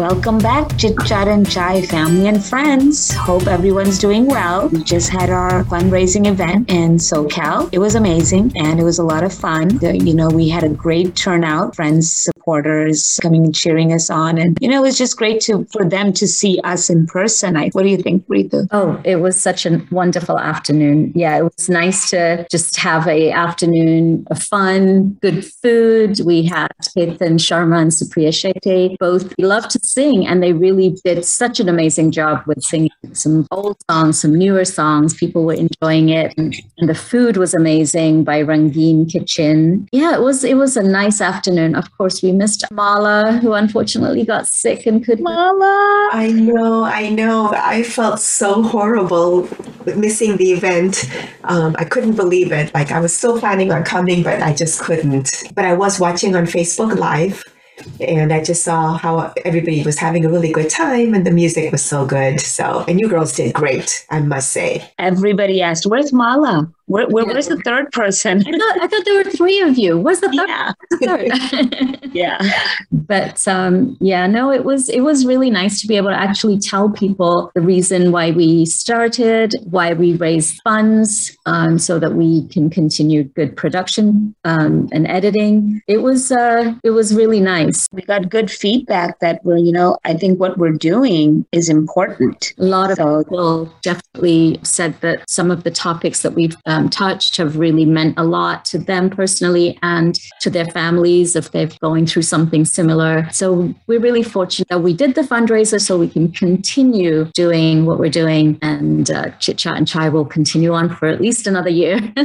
Welcome back, Chit Chat and Chai family and friends. Hope everyone's doing well. We just had our fundraising event in SoCal. It was amazing and it was a lot of fun. You know, we had a great turnout, friends, supporters coming and cheering us on. And, you know, it was just great to for them to see us in person. I, what do you think, Ritu? Oh, it was such a wonderful afternoon. Yeah, it was nice to just have a afternoon of fun, good food. We had Ketan Sharma and Supriya Shetty both loved to sing and they really did such an amazing job with singing some old songs, some newer songs. People were enjoying it. And, and the food was amazing by Rangeen Kitchen. Yeah, it was it was a nice afternoon. Of course, we missed Mala, who unfortunately got sick and couldn't. Mala. I know, I know. I felt so horrible missing the event. Um, I couldn't believe it. Like I was still planning on coming, but I just couldn't. But I was watching on Facebook Live and I just saw how everybody was having a really good time and the music was so good. So, and you girls did great, I must say. Everybody asked, Where's Mala? Where, where, yeah. Where's the third person? I thought, I thought there were three of you. Where's the third? Yeah. yeah. But um, yeah, no, it was it was really nice to be able to actually tell people the reason why we started, why we raised funds, um, so that we can continue good production um, and editing. It was uh, it was really nice. We got good feedback that we're you know I think what we're doing is important. A lot of so, people definitely said that some of the topics that we've um, touched have really meant a lot to them personally and to their families if they're going through something similar. So we're really fortunate that we did the fundraiser so we can continue doing what we're doing. And uh, Chit Chat and Chai will continue on for at least another year.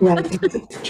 right.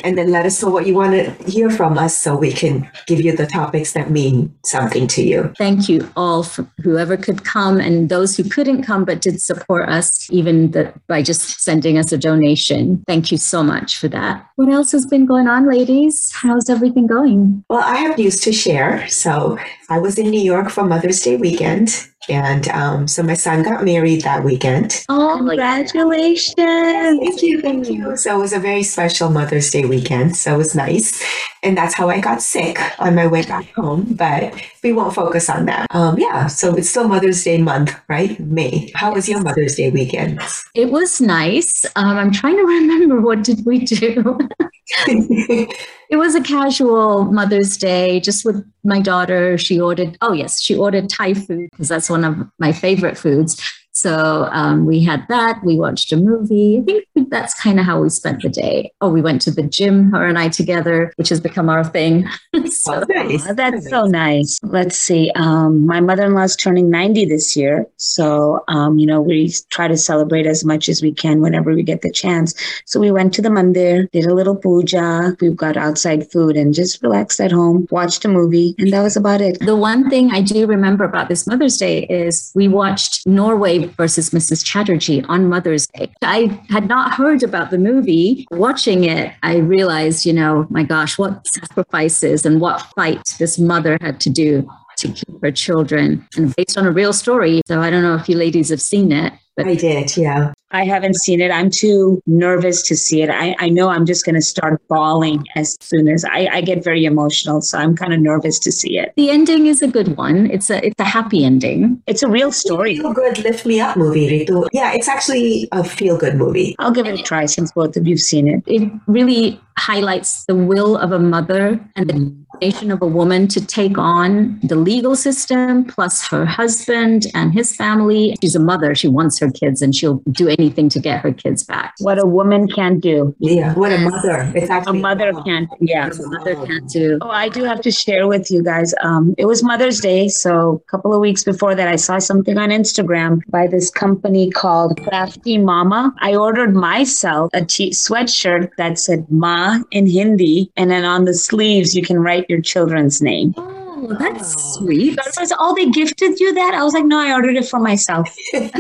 And then let us know what you want to hear from us so we can give you the topics that mean something to you. Thank you all for whoever could come and those who couldn't come but did support us, even the, by just sending sending us a donation. Thank you so much for that. What else has been going on, ladies? How's everything going? Well, I have news to share. So I was in New York for Mother's Day weekend. And um, so my son got married that weekend. Oh, congratulations. Thank you. Thank you. So it was a very special Mother's Day weekend. So it was nice. And that's how I got sick on my way back home. But we won't focus on that. Um, yeah. So it's still Mother's Day month, right? May. How was your Mother's Day weekend? It was nice. Um, I'm trying to remember what did we do. it was a casual Mother's Day, just with my daughter. She ordered, oh, yes, she ordered Thai food because that's one of my favorite foods. So um, we had that. We watched a movie. I think that's kind of how we spent the day. Oh, we went to the gym, her and I together, which has become our thing. so, nice. oh, that's so nice. Let's see. Um, my mother in law is turning 90 this year. So, um, you know, we try to celebrate as much as we can whenever we get the chance. So we went to the mandir, did a little puja. We got outside food and just relaxed at home, watched a movie, and that was about it. The one thing I do remember about this Mother's Day is we watched Norway versus Mrs. Chatterjee on Mother's Day. I had not heard about the movie. Watching it, I realized, you know, my gosh, what sacrifices and what fight this mother had to do to keep her children and based on a real story. So I don't know if you ladies have seen it. But I did, yeah. I haven't seen it. I'm too nervous to see it. I, I know I'm just going to start bawling as soon as I, I get very emotional. So I'm kind of nervous to see it. The ending is a good one. It's a it's a happy ending. It's a real story. Feel good, lift me up movie, Ritu. Yeah, it's actually a feel good movie. I'll give it a try since both of you've seen it. It really highlights the will of a mother and the nation of a woman to take on the legal system plus her husband and his family. She's a mother. She wants her kids and she'll do anything to get her kids back. What a woman can do. Yeah, what a mother. It's actually a mother can yeah, a mother can do. Oh, I do have to share with you guys. Um, it was Mother's Day, so a couple of weeks before that I saw something on Instagram by this company called Crafty Mama. I ordered myself a t- sweatshirt that said Ma in Hindi, and then on the sleeves you can write your children's name. Oh, that's sweet. So was, oh, they gifted you that? I was like, no, I ordered it for myself. hey,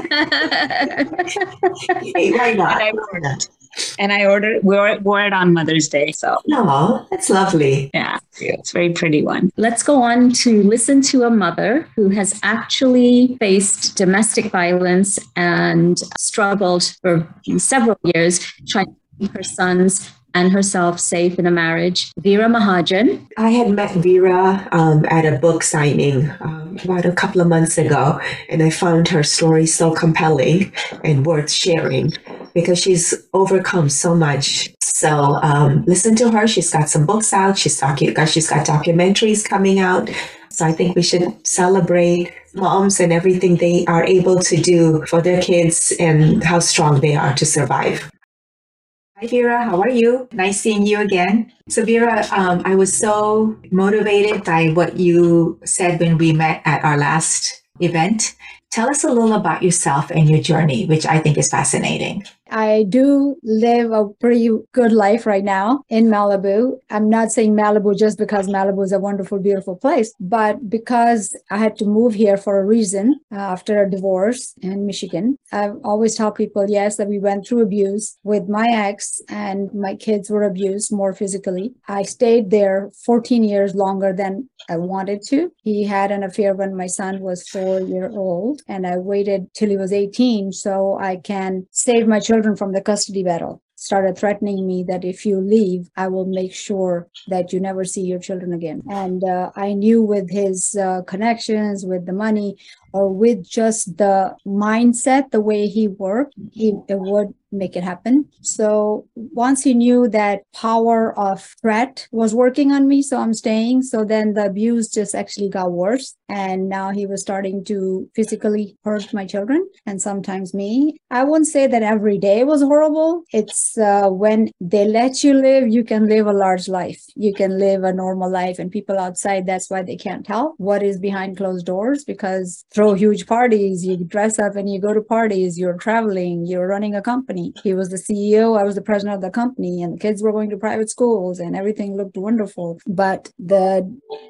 why not? And I, and I ordered, wore, wore it on Mother's Day. So, no, that's lovely. Yeah, it's a very pretty one. Let's go on to listen to a mother who has actually faced domestic violence and struggled for several years trying her sons and herself safe in a marriage. Veera Mahajan. I had met Veera um, at a book signing um, about a couple of months ago, and I found her story so compelling and worth sharing because she's overcome so much. So um, listen to her. She's got some books out. She's talking. She's got documentaries coming out. So I think we should celebrate moms and everything they are able to do for their kids and how strong they are to survive. Hi, Veera. How are you? Nice seeing you again. So, Veera, um, I was so motivated by what you said when we met at our last event. Tell us a little about yourself and your journey, which I think is fascinating. I do live a pretty good life right now in Malibu. I'm not saying Malibu just because Malibu is a wonderful, beautiful place, but because I had to move here for a reason uh, after a divorce in Michigan. I've always tell people, yes, that we went through abuse with my ex and my kids were abused more physically. I stayed there 14 years longer than I wanted to. He had an affair when my son was four year old and I waited till he was 18 so I can save my children children from the custody battle started threatening me that if you leave, I will make sure that you never see your children again. And uh, I knew with his uh, connections, with the money, or with just the mindset, the way he worked, he would make it happen. So once he knew that power of threat was working on me, so I'm staying. So then the abuse just actually got worse. And now he was starting to physically hurt my children and sometimes me. I wouldn't say that every day was horrible. It's uh, when they let you live, you can live a large life. You can live a normal life. And people outside, that's why they can't tell what is behind closed doors because throw huge parties, you dress up and you go to parties, you're traveling, you're running a company. He was the CEO, I was the president of the company, and the kids were going to private schools and everything looked wonderful. But the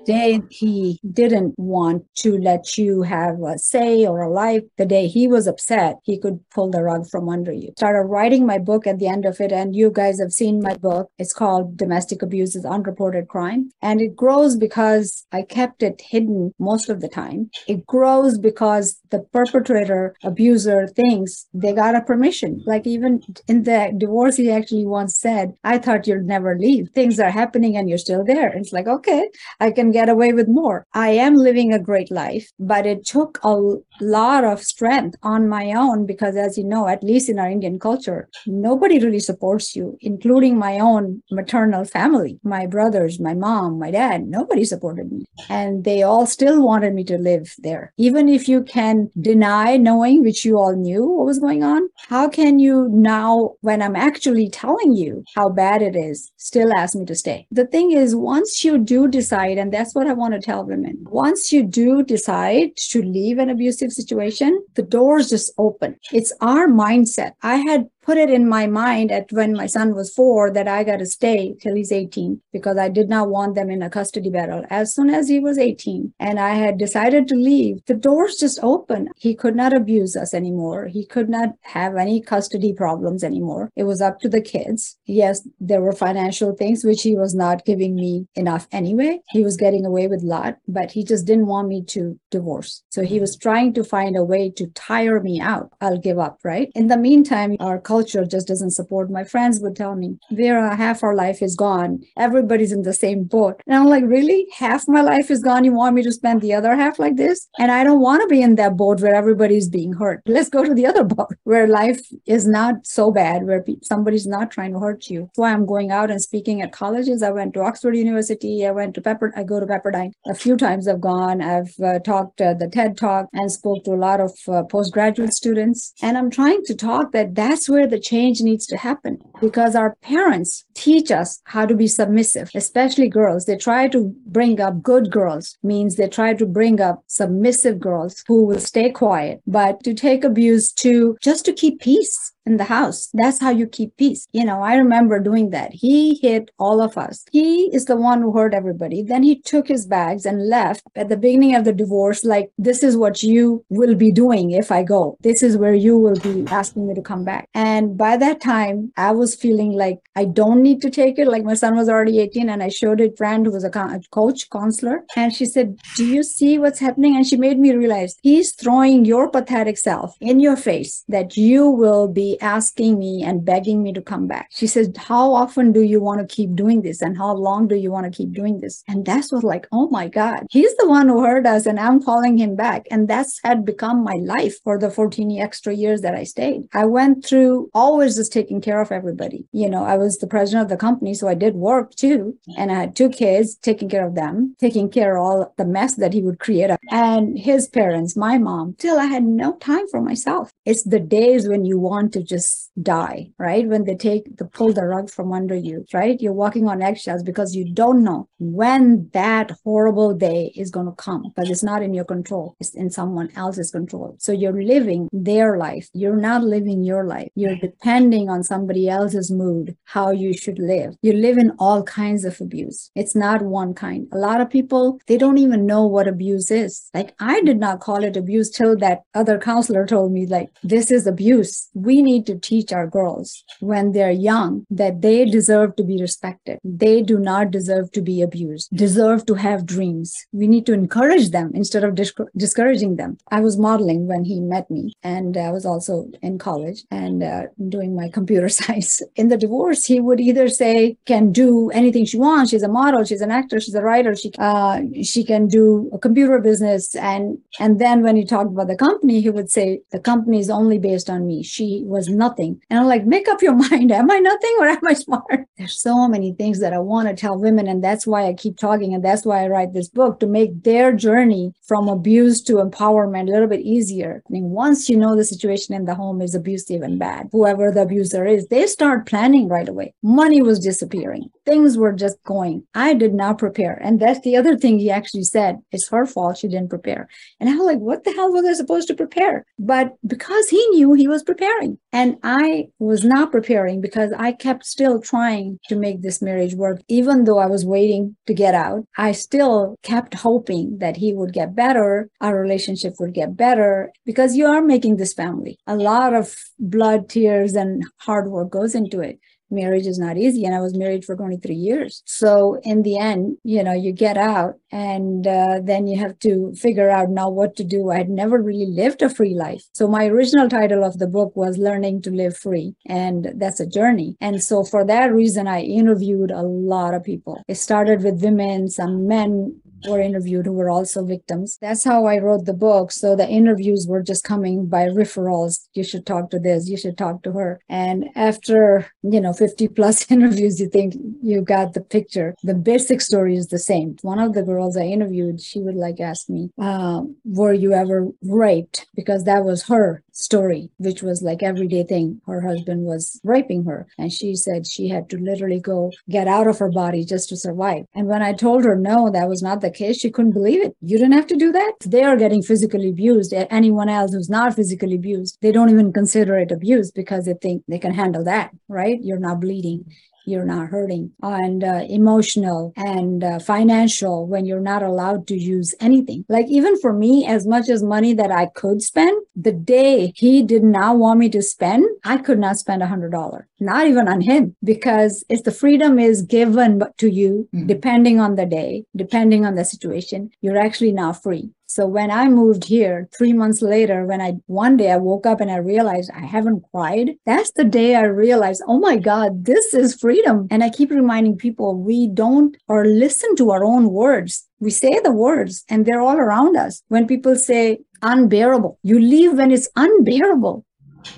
day he didn't want to let you have a say or a life, the day he was upset, he could pull the rug from under you. Started writing my book at the end of it, and you guys have seen my book. It's called Domestic Abuse is Unreported Crime. And it grows because I kept it hidden most of the time. It grows because the perpetrator, abuser thinks they got a permission. Like even in the divorce, he actually once said, I thought you'd never leave. Things are happening and you're still there. It's like, okay, I can get away with more. I am living a great life, but it took a lot of strength on my own because, as you know, at least in our Indian culture, nobody really supports you, including my own maternal family, my brothers, my mom, my dad. Nobody supported me. And they all still wanted me to live there. Even if you can deny knowing, which you all knew what was going on, how can you now, when I'm actually telling you how bad it is, still ask me to stay? The thing is, once you do decide, and that's what I want to tell women, once you do decide to leave an abusive situation, the doors just open. It's our mindset. I had put it in my mind at when my son was four that I got to stay till he's 18 because I did not want them in a custody battle. As soon as he was 18 and I had decided to leave, the doors just opened. He could not abuse us anymore. He could not have any custody problems anymore. It was up to the kids. Yes, there were financial things which he was not giving me enough anyway. He was getting away with a lot, but he just didn't want me to divorce. So he was trying to find a way to tire me out. I'll give up, right? In the meantime, our culture just doesn't support. My friends would tell me, Veera, half our life is gone. Everybody's in the same boat. And I'm like, really? Half my life is gone. You want me to spend the other half like this? And I don't want to be in that boat where everybody's being hurt. Let's go to the other boat where life is not so bad, where somebody's not trying to hurt you. That's why I'm going out and speaking at colleges. I went to Oxford University. I went to Pepper. I go to Pepperdine a few times. I've gone. I've uh, talked uh, the TED Talk and spoke to a lot of uh, postgraduate students. And I'm trying to talk that that's where where the change needs to happen because our parents teach us how to be submissive, especially girls. They try to bring up good girls, means they try to bring up submissive girls who will stay quiet, but to take abuse to just to keep peace in the house. That's how you keep peace. You know, I remember doing that. He hit all of us. He is the one who hurt everybody. Then he took his bags and left at the beginning of the divorce, like, this is what you will be doing if I go. This is where you will be asking me to come back. And by that time, I was feeling like I don't need to take it. Like my son was already 18 and I showed it friend who was a, a coach, counselor. And she said, do you see what's happening? And she made me realize he's throwing your pathetic self in your face that you will be asking me and begging me to come back. She says, how often do you want to keep doing this? And how long do you want to keep doing this? And that's what like, oh my God, he's the one who hurt us and I'm calling him back. And that's had become my life for the 14 extra years that I stayed. I went through always just taking care of everybody. You know, I was the president of the company, so I did work too. And I had two kids, taking care of them, taking care of all the mess that he would create. And his parents, my mom, till I had no time for myself. It's the days when you want to just die, right? When they take the pull the rug from under you, right? You're walking on eggshells because you don't know when that horrible day is going to come but it's not in your control. It's in someone else's control. So you're living their life. You're not living your life. You're depending on somebody else's mood, how you should live. You live in all kinds of abuse. It's not one kind. A lot of people, they don't even know what abuse is. Like I did not call it abuse till that other counselor told me like, this is abuse. We need to teach our girls when they're young that they deserve to be respected. They do not deserve to be abused, deserve to have dreams. We need to encourage them instead of discouraging them. I was modeling when he met me and I was also in college and uh, doing my computer science. In the divorce, he would either say, can do anything she wants. She's a model. She's an actor. She's a writer. She, uh, she can do a computer business. And, and then when he talked about the company, he would say, the company is only based on me. She was nothing. And I'm like, make up your mind. Am I nothing or am I smart? There's so many things that I want to tell women. And that's why I keep talking. And that's why I write this book to make their journey from abuse to empowerment a little bit easier. I mean, once you know the situation in the home is abusive and bad, whoever the abuser is, they start planning right away. Money was disappearing. Things were just going. I did not prepare. And that's the other thing he actually said. It's her fault she didn't prepare. And I was like, what the hell was I supposed to prepare? But because he knew he was preparing and I was not preparing because I kept still trying to make this marriage work, even though I was waiting to get out, I still kept hoping that he would get better, our relationship would get better because you are making this family. A lot of blood, tears, and hard work goes into it marriage is not easy and i was married for 23 years. So in the end you know you get out and uh, then you have to figure out now what to do. I had never really lived a free life. So my original title of the book was learning to live free and that's a journey. And so for that reason i interviewed a lot of people. It started with women some men were interviewed who were also victims. That's how I wrote the book. So the interviews were just coming by referrals. You should talk to this, you should talk to her. And after, you know, 50 plus interviews, you think you got the picture. The basic story is the same. One of the girls I interviewed, she would like ask me, uh, were you ever raped? Because that was her story, which was like everyday thing. Her husband was raping her. And she said she had to literally go get out of her body just to survive. And when I told her, no, that was not the case, she couldn't believe it. You didn't have to do that. They are getting physically abused. Anyone else who's not physically abused, they don't even consider it abuse because they think they can handle that, right? You're not bleeding you're not hurting. And uh, emotional and uh, financial when you're not allowed to use anything. Like even for me as much as money that i could spend the day he did not want me to spend i could not spend a hundred dollar not even on him. Because if the freedom is given to you mm-hmm. depending on the day depending on the situation you're actually not free so when I moved here three months later, when I one day I woke up and I realized I haven't cried, that's the day I realized, oh my God, this is freedom. And I keep reminding people we don't or listen to our own words. We say the words and they're all around us. When people say unbearable, you leave when it's unbearable.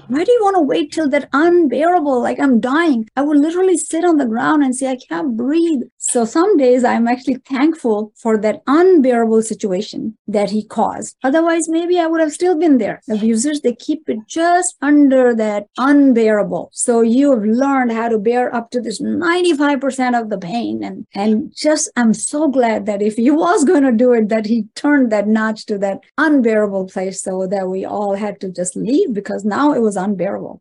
Why do you want to wait till that unbearable, like I'm dying? I would literally sit on the ground and say, I can't breathe. So some days I'm actually thankful for that unbearable situation that he caused. Otherwise, maybe I would have still been there. Abusers, they keep it just under that unbearable. So you've learned how to bear up to this 95% of the pain. And, and just, I'm so glad that if he was going to do it, that he turned that notch to that unbearable place so that we all had to just leave because now it was unbearable.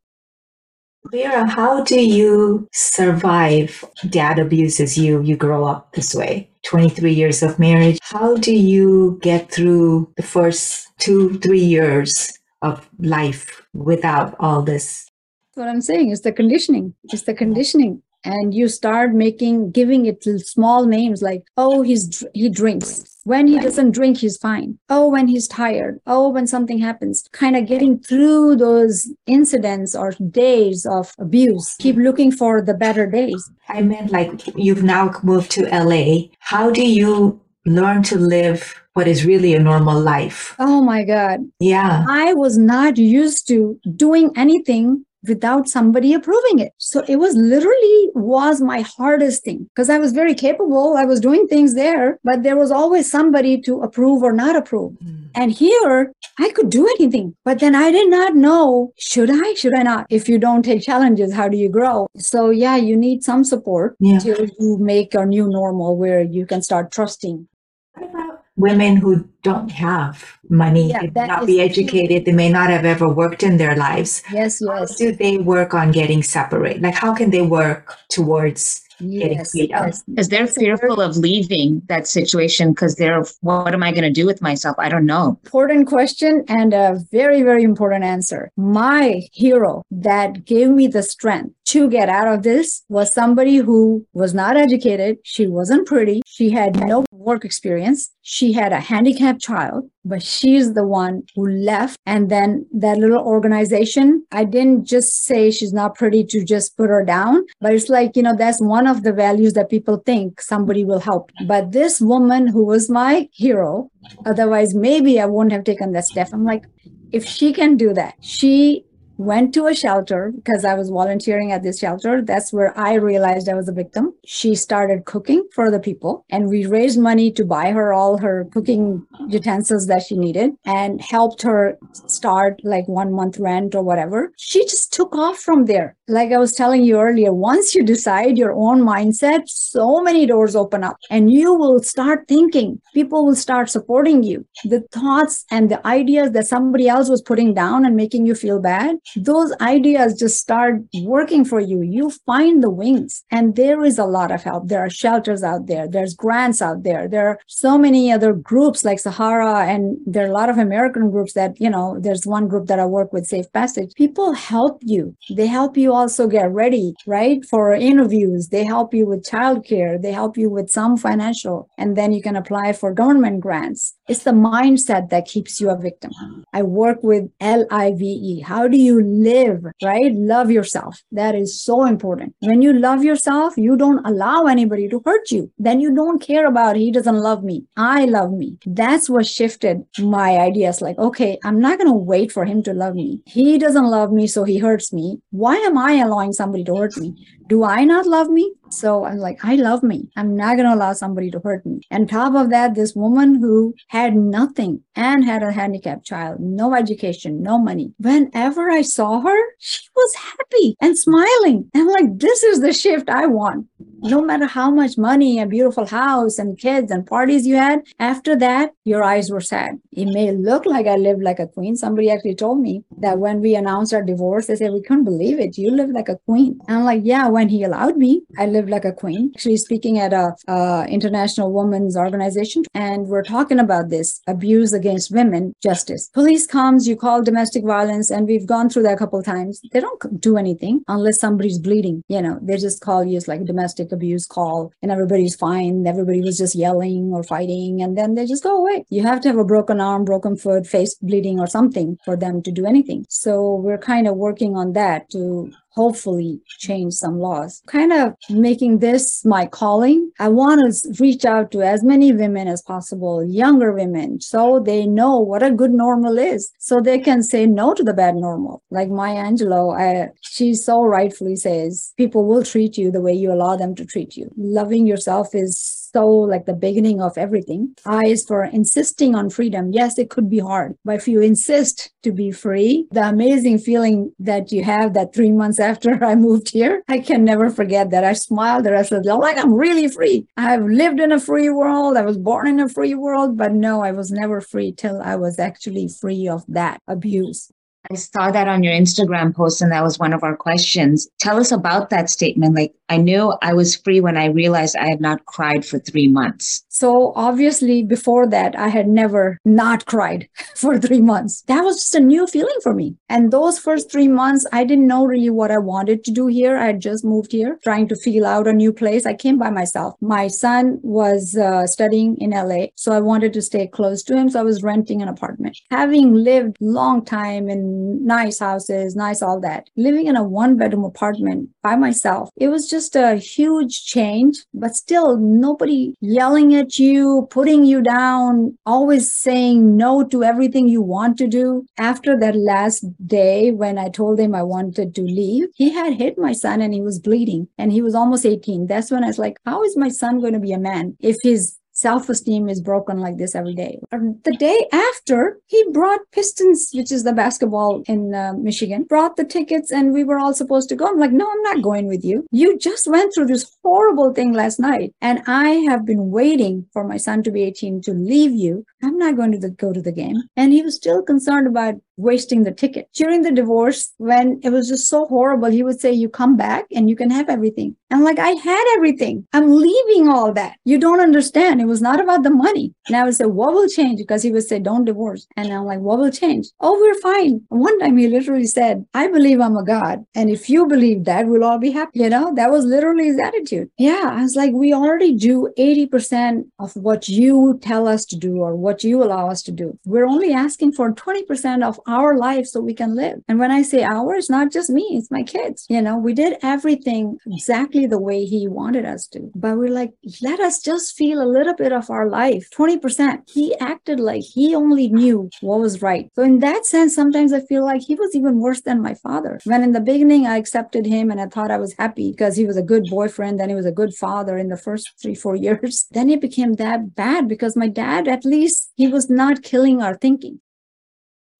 Veera, how do you survive dad abuses you? You grow up this way. 23 years of marriage. How do you get through the first two, three years of life without all this what I'm saying. is the conditioning. It's the conditioning. And you start making, giving it small names like, oh, he's he drinks. When he doesn't drink, he's fine. Oh, when he's tired. Oh, when something happens. Kind of getting through those incidents or days of abuse. Keep looking for the better days. I meant like you've now moved to LA. How do you learn to live what is really a normal life. Oh my God. Yeah. I was not used to doing anything without somebody approving it. So it was literally was my hardest thing because I was very capable. I was doing things there, but there was always somebody to approve or not approve. Mm. And here I could do anything, but then I did not know, should I, should I not? If you don't take challenges, how do you grow? So yeah, you need some support yeah. till you make a new normal where you can start trusting. What about women who don't have money, yeah, they not be educated, they may not have ever worked in their lives. Yes, yes. How do they work on getting separate? Like, how can they work towards yes, yes. Because they're fearful of leaving that situation because they're, what am I going to do with myself? I don't know. Important question and a very, very important answer. My hero that gave me the strength to get out of this was somebody who was not educated. She wasn't pretty. She had no work experience. She had a handicapped child, but she's the one who left. And then that little organization, I didn't just say she's not pretty to just put her down, but it's like, you know, that's one of the values that people think somebody will help. But this woman who was my hero, otherwise, maybe I wouldn't have taken that step. I'm like, if she can do that, she went to a shelter because I was volunteering at this shelter. That's where I realized I was a victim. She started cooking for the people and we raised money to buy her all her cooking utensils that she needed and helped her start like one month rent or whatever. She just took off from there. Like I was telling you earlier, once you decide your own mindset, so many doors open up and you will start thinking. People will start supporting you. The thoughts and the ideas that somebody else was putting down and making you feel bad, those ideas just start working for you. You find the wings and there is a lot of help. There are shelters out there. There's grants out there. There are so many other groups like Sahara and there are a lot of American groups that, you know, there's one group that I work with, Safe Passage. People help you. They help you also get ready, right? For interviews. They help you with childcare. They help you with some financial and then you can apply for government grants. It's the mindset that keeps you a victim. I work with LIVE. How do you live, right? Love yourself. That is so important. When you love yourself, you don't allow anybody to hurt you. Then you don't care about he doesn't love me. I love me. That's what shifted my ideas. Like, okay, I'm not going to wait for him to love me. He doesn't love me, so he hurts me. Why am I allowing somebody to hurt me? Do I not love me? So I'm like, I love me. I'm not going to allow somebody to hurt me. And top of that, this woman who had nothing and had a handicapped child, no education, no money. Whenever I saw her, she was happy and smiling. And I'm like, this is the shift I want. No matter how much money, a beautiful house, and kids and parties you had, after that, your eyes were sad. It may look like I lived like a queen. Somebody actually told me that when we announced our divorce, they said, We couldn't believe it. You live like a queen. And I'm like, Yeah, when he allowed me, I lived like a queen. Actually, speaking at a, a international women's organization, and we're talking about this abuse against women justice. Police comes, you call domestic violence, and we've gone through that a couple times. They don't do anything unless somebody's bleeding. You know, they just call you as like a abuse call, and everybody's fine. Everybody was just yelling or fighting, and then they just go away. You have to have a broken arm, broken foot, face bleeding, or something for them to do anything. So we're kind of working on that to hopefully change some laws. Kind of making this my calling. I want to reach out to as many women as possible, younger women, so they know what a good normal is, so they can say no to the bad normal. Like Maya Angelou, I, she so rightfully says, people will treat you the way you allow them to treat you. Loving yourself is so like the beginning of everything. I is for insisting on freedom. Yes, it could be hard, but if you insist to be free, the amazing feeling that you have that three months after I moved here, I can never forget that. I smiled the rest of the like I'm really free. I've lived in a free world. I was born in a free world, but no, I was never free till I was actually free of that abuse. I saw that on your Instagram post, and that was one of our questions. Tell us about that statement. Like, I knew I was free when I realized I had not cried for three months. So, obviously, before that, I had never not cried for three months. That was just a new feeling for me. And those first three months, I didn't know really what I wanted to do here. I had just moved here, trying to feel out a new place. I came by myself. My son was uh, studying in LA, so I wanted to stay close to him. So, I was renting an apartment. Having lived long time in nice houses, nice all that. Living in a one bedroom apartment by myself, it was just a huge change, but still nobody yelling at you, putting you down, always saying no to everything you want to do. After that last day when I told him I wanted to leave, he had hit my son and he was bleeding and he was almost 18. That's when I was like, how is my son going to be a man if he's self-esteem is broken like this every day. The day after, he brought Pistons, which is the basketball in uh, Michigan, brought the tickets and we were all supposed to go. I'm like, no, I'm not going with you. You just went through this horrible thing last night. And I have been waiting for my son to be 18 to leave you. I'm not going to the, go to the game. And he was still concerned about wasting the ticket. During the divorce, when it was just so horrible, he would say, You come back and you can have everything. And like, I had everything. I'm leaving all that. You don't understand. It was not about the money. And I would say, What will change? Because he would say, Don't divorce. And I'm like, What will change? Oh, we're fine. One time he literally said, I believe I'm a God. And if you believe that, we'll all be happy. You know, that was literally his attitude. Yeah. I was like, We already do 80% of what you tell us to do or what you allow us to do. We're only asking for 20% of our life so we can live. And when I say ours, not just me, it's my kids. You know, we did everything exactly the way he wanted us to. But we're like, let us just feel a little bit of our life. 20%. He acted like he only knew what was right. So in that sense, sometimes I feel like he was even worse than my father. When in the beginning I accepted him and I thought I was happy because he was a good boyfriend, then he was a good father in the first three, four years. Then it became that bad because my dad, at least, he was not killing our thinking.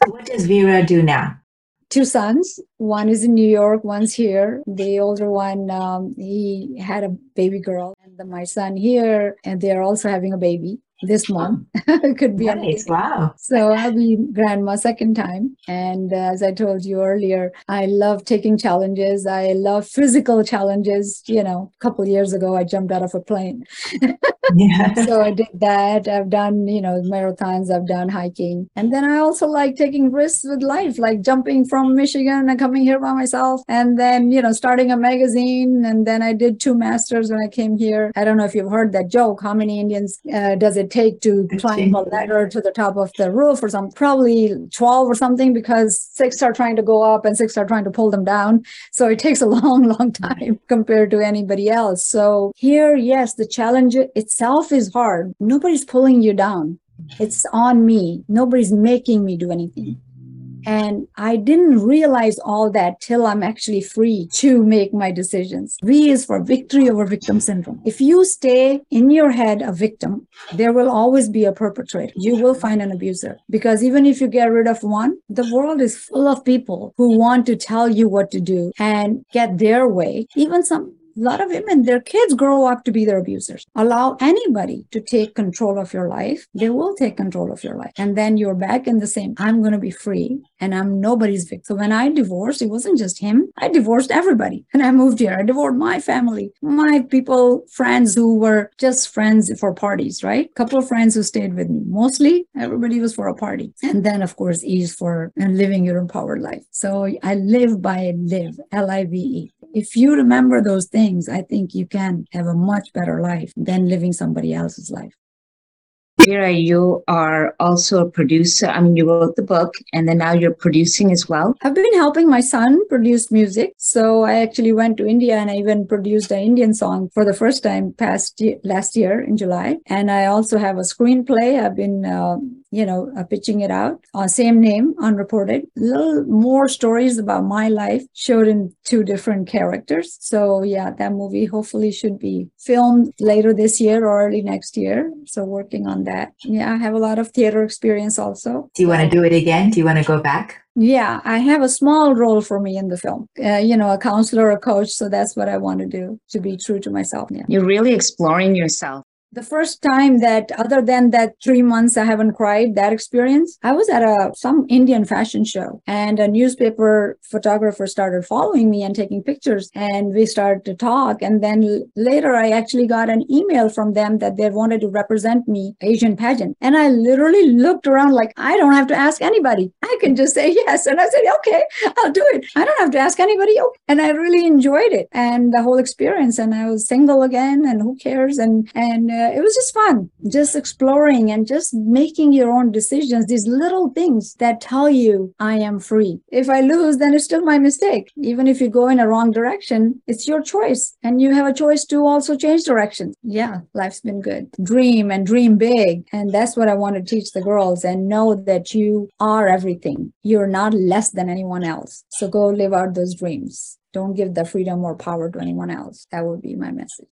What does Veera do now? Two sons. One is in New York, one's here. The older one, um, he had a baby girl, and the, my son here, and they're also having a baby this month. it could be nice. Wow. So I'll be grandma second time. And uh, as I told you earlier, I love taking challenges. I love physical challenges. You know, a couple years ago, I jumped out of a plane. yeah. So I did that. I've done, you know, marathons. I've done hiking. And then I also like taking risks with life, like jumping from Michigan and coming here by myself. And then, you know, starting a magazine. And then I did two masters when I came here. I don't know if you've heard that joke. How many Indians uh, does it take to climb a ladder to the top of the roof or some probably 12 or something, because six are trying to go up and six are trying to pull them down. So it takes a long, long time compared to anybody else. So here, yes, the challenge itself is hard. Nobody's pulling you down. It's on me. Nobody's making me do anything. And I didn't realize all that till I'm actually free to make my decisions. V is for victory over victim syndrome. If you stay in your head a victim, there will always be a perpetrator. You will find an abuser because even if you get rid of one, the world is full of people who want to tell you what to do and get their way. Even some a lot of women, their kids grow up to be their abusers. Allow anybody to take control of your life. They will take control of your life. And then you're back in the same, I'm going to be free and I'm nobody's victim. So when I divorced, it wasn't just him. I divorced everybody and I moved here. I divorced my family, my people, friends who were just friends for parties, right? Couple of friends who stayed with me. Mostly everybody was for a party. And then of course, E is for living your empowered life. So I live by live, L-I-V-E. If you remember those things, I think you can have a much better life than living somebody else's life. Veera, you are also a producer. I mean, you wrote the book and then now you're producing as well. I've been helping my son produce music. So I actually went to India and I even produced an Indian song for the first time past year, last year in July. And I also have a screenplay. I've been uh, you know, uh, pitching it out. Uh, same name, unreported. A little more stories about my life showed in two different characters. So yeah, that movie hopefully should be filmed later this year or early next year. So working on that. Yeah, I have a lot of theater experience also. Do you want to do it again? Do you want to go back? Yeah, I have a small role for me in the film. Uh, you know, a counselor, a coach. So that's what I want to do to be true to myself. Yeah. You're really exploring yourself The first time that, other than that three months I haven't cried, that experience, I was at a some Indian fashion show, and a newspaper photographer started following me and taking pictures, and we started to talk. And then later, I actually got an email from them that they wanted to represent me Asian pageant, and I literally looked around like I don't have to ask anybody. I can just say yes, and I said okay, I'll do it. I don't have to ask anybody. And I really enjoyed it and the whole experience. And I was single again, and who cares? And and uh, it was just fun, just exploring and just making your own decisions. These little things that tell you I am free. If I lose, then it's still my mistake. Even if you go in a wrong direction, it's your choice, and you have a choice to also change direction. Yeah, life's been good. Dream and dream big, and that's what I want to teach the girls. And know that you are everything. You're not less than anyone else. So go live out those dreams. Don't give the freedom or power to anyone else. That would be my message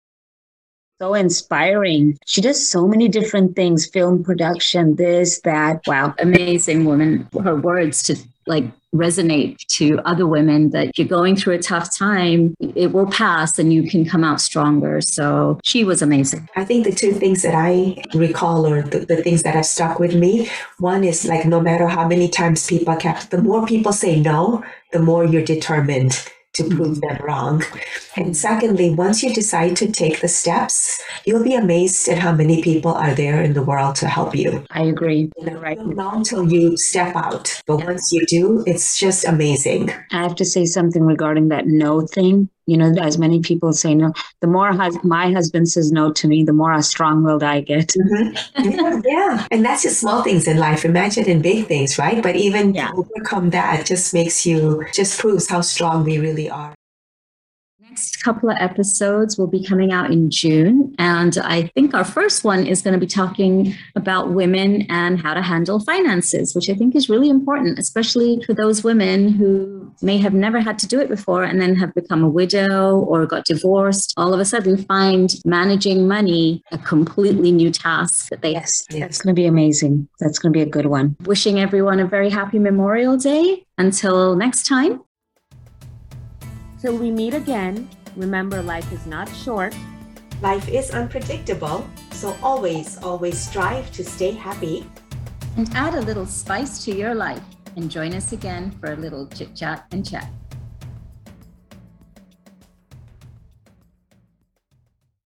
so inspiring. She does so many different things film production, this, that. Wow. Amazing woman. Her words to like resonate to other women that you're going through a tough time, it will pass and you can come out stronger. So she was amazing. I think the two things that I recall or the, the things that have stuck with me one is like no matter how many times people kept, the more people say no, the more you're determined to prove them wrong. And secondly, once you decide to take the steps, you'll be amazed at how many people are there in the world to help you. I agree. You know, right. Not until you step out, but once you do, it's just amazing. I have to say something regarding that no thing you know, as many people say no, the more hus- my husband says no to me, the more strong willed I get. Mm-hmm. Yeah, yeah, And that's just small things in life. Imagine in big things, right? But even yeah. to overcome that just makes you, just proves how strong we really are next couple of episodes will be coming out in June. And I think our first one is going to be talking about women and how to handle finances, which I think is really important, especially for those women who may have never had to do it before and then have become a widow or got divorced. All of a sudden, find managing money a completely new task that they. Yes, that's going to be amazing. That's going to be a good one. Wishing everyone a very happy Memorial Day. Until next time. Till we meet again, remember life is not short. Life is unpredictable, so always, always strive to stay happy. And add a little spice to your life and join us again for a little chit chat and chat.